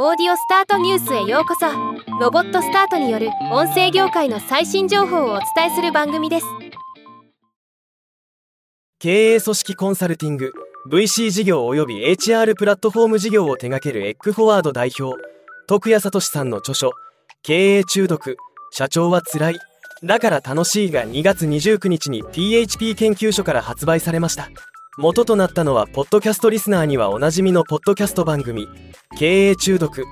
オーディオスタートニュースへようこそ。ロボットスタートによる音声業界の最新情報をお伝えする番組です。経営組織コンサルティング VC 事業及び HR プラットフォーム事業を手掛けるエッグフォワード代表徳谷聡さんの著書「経営中毒社長はつらいだから楽しい」が2月29日に PHP 研究所から発売されました。元となったのはポッドキャストリスナーにはおなじみのポッドキャスト番組経営中毒。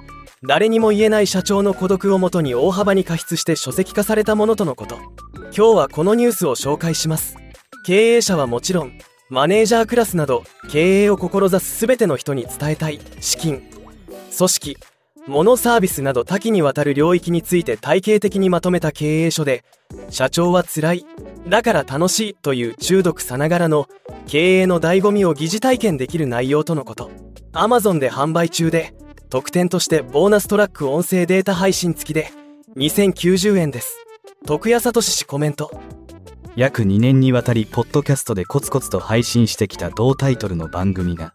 誰にも言えない社長の孤独をもとに大幅に加筆して書籍化されたものとのこと。今日はこのニュースを紹介します。経営者はもちろんマネージャークラスなど経営を志す全ての人に伝えたい資金組織モノサービスなど多岐にわたる領域について体系的にまとめた経営書で社長は辛いだから楽しいという中毒さながらの経営の醍醐味を疑似体験できる内容とのこと。Amazon で販売中で特典としてボーナストラック音声データ配信付きで2090円です。徳谷聡氏コメント。約2年にわたりポッドキャストでコツコツと配信してきた同タイトルの番組が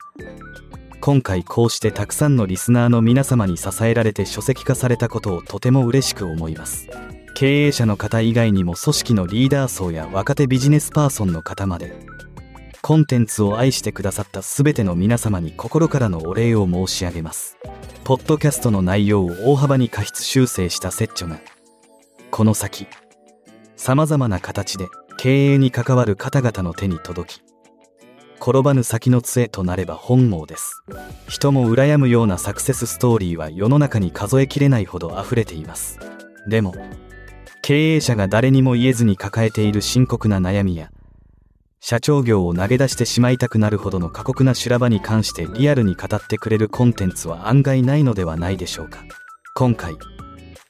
今回こうしてたくさんのリスナーの皆様に支えられて書籍化されたことをとても嬉しく思います。経営者の方以外にも組織のリーダー層や若手ビジネスパーソンの方まで。コンテンツを愛してくださった全ての皆様に心からのお礼を申し上げます。ポッドキャストの内容を大幅に過失修正した折著がこの先様々な形で経営に関わる方々の手に届き転ばぬ先の杖となれば本望です。人も羨むようなサクセスストーリーは世の中に数えきれないほど溢れています。でも経営者が誰にも言えずに抱えている深刻な悩みや社長業を投げ出してしまいたくなるほどの過酷な修羅場に関してリアルに語ってくれるコンテンツは案外ないのではないでしょうか。今回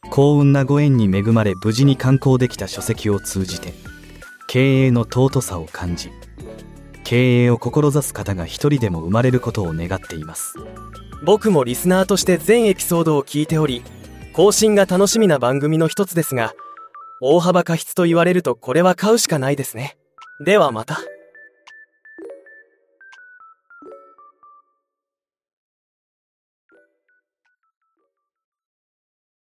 幸運なご縁に恵まれ無事に刊行できた書籍を通じて経営の尊さを感じ経営を志す方が一人でも生まれることを願っています僕もリスナーとして全エピソードを聞いており更新が楽しみな番組の一つですが大幅過失と言われるとこれは買うしかないですねではまた。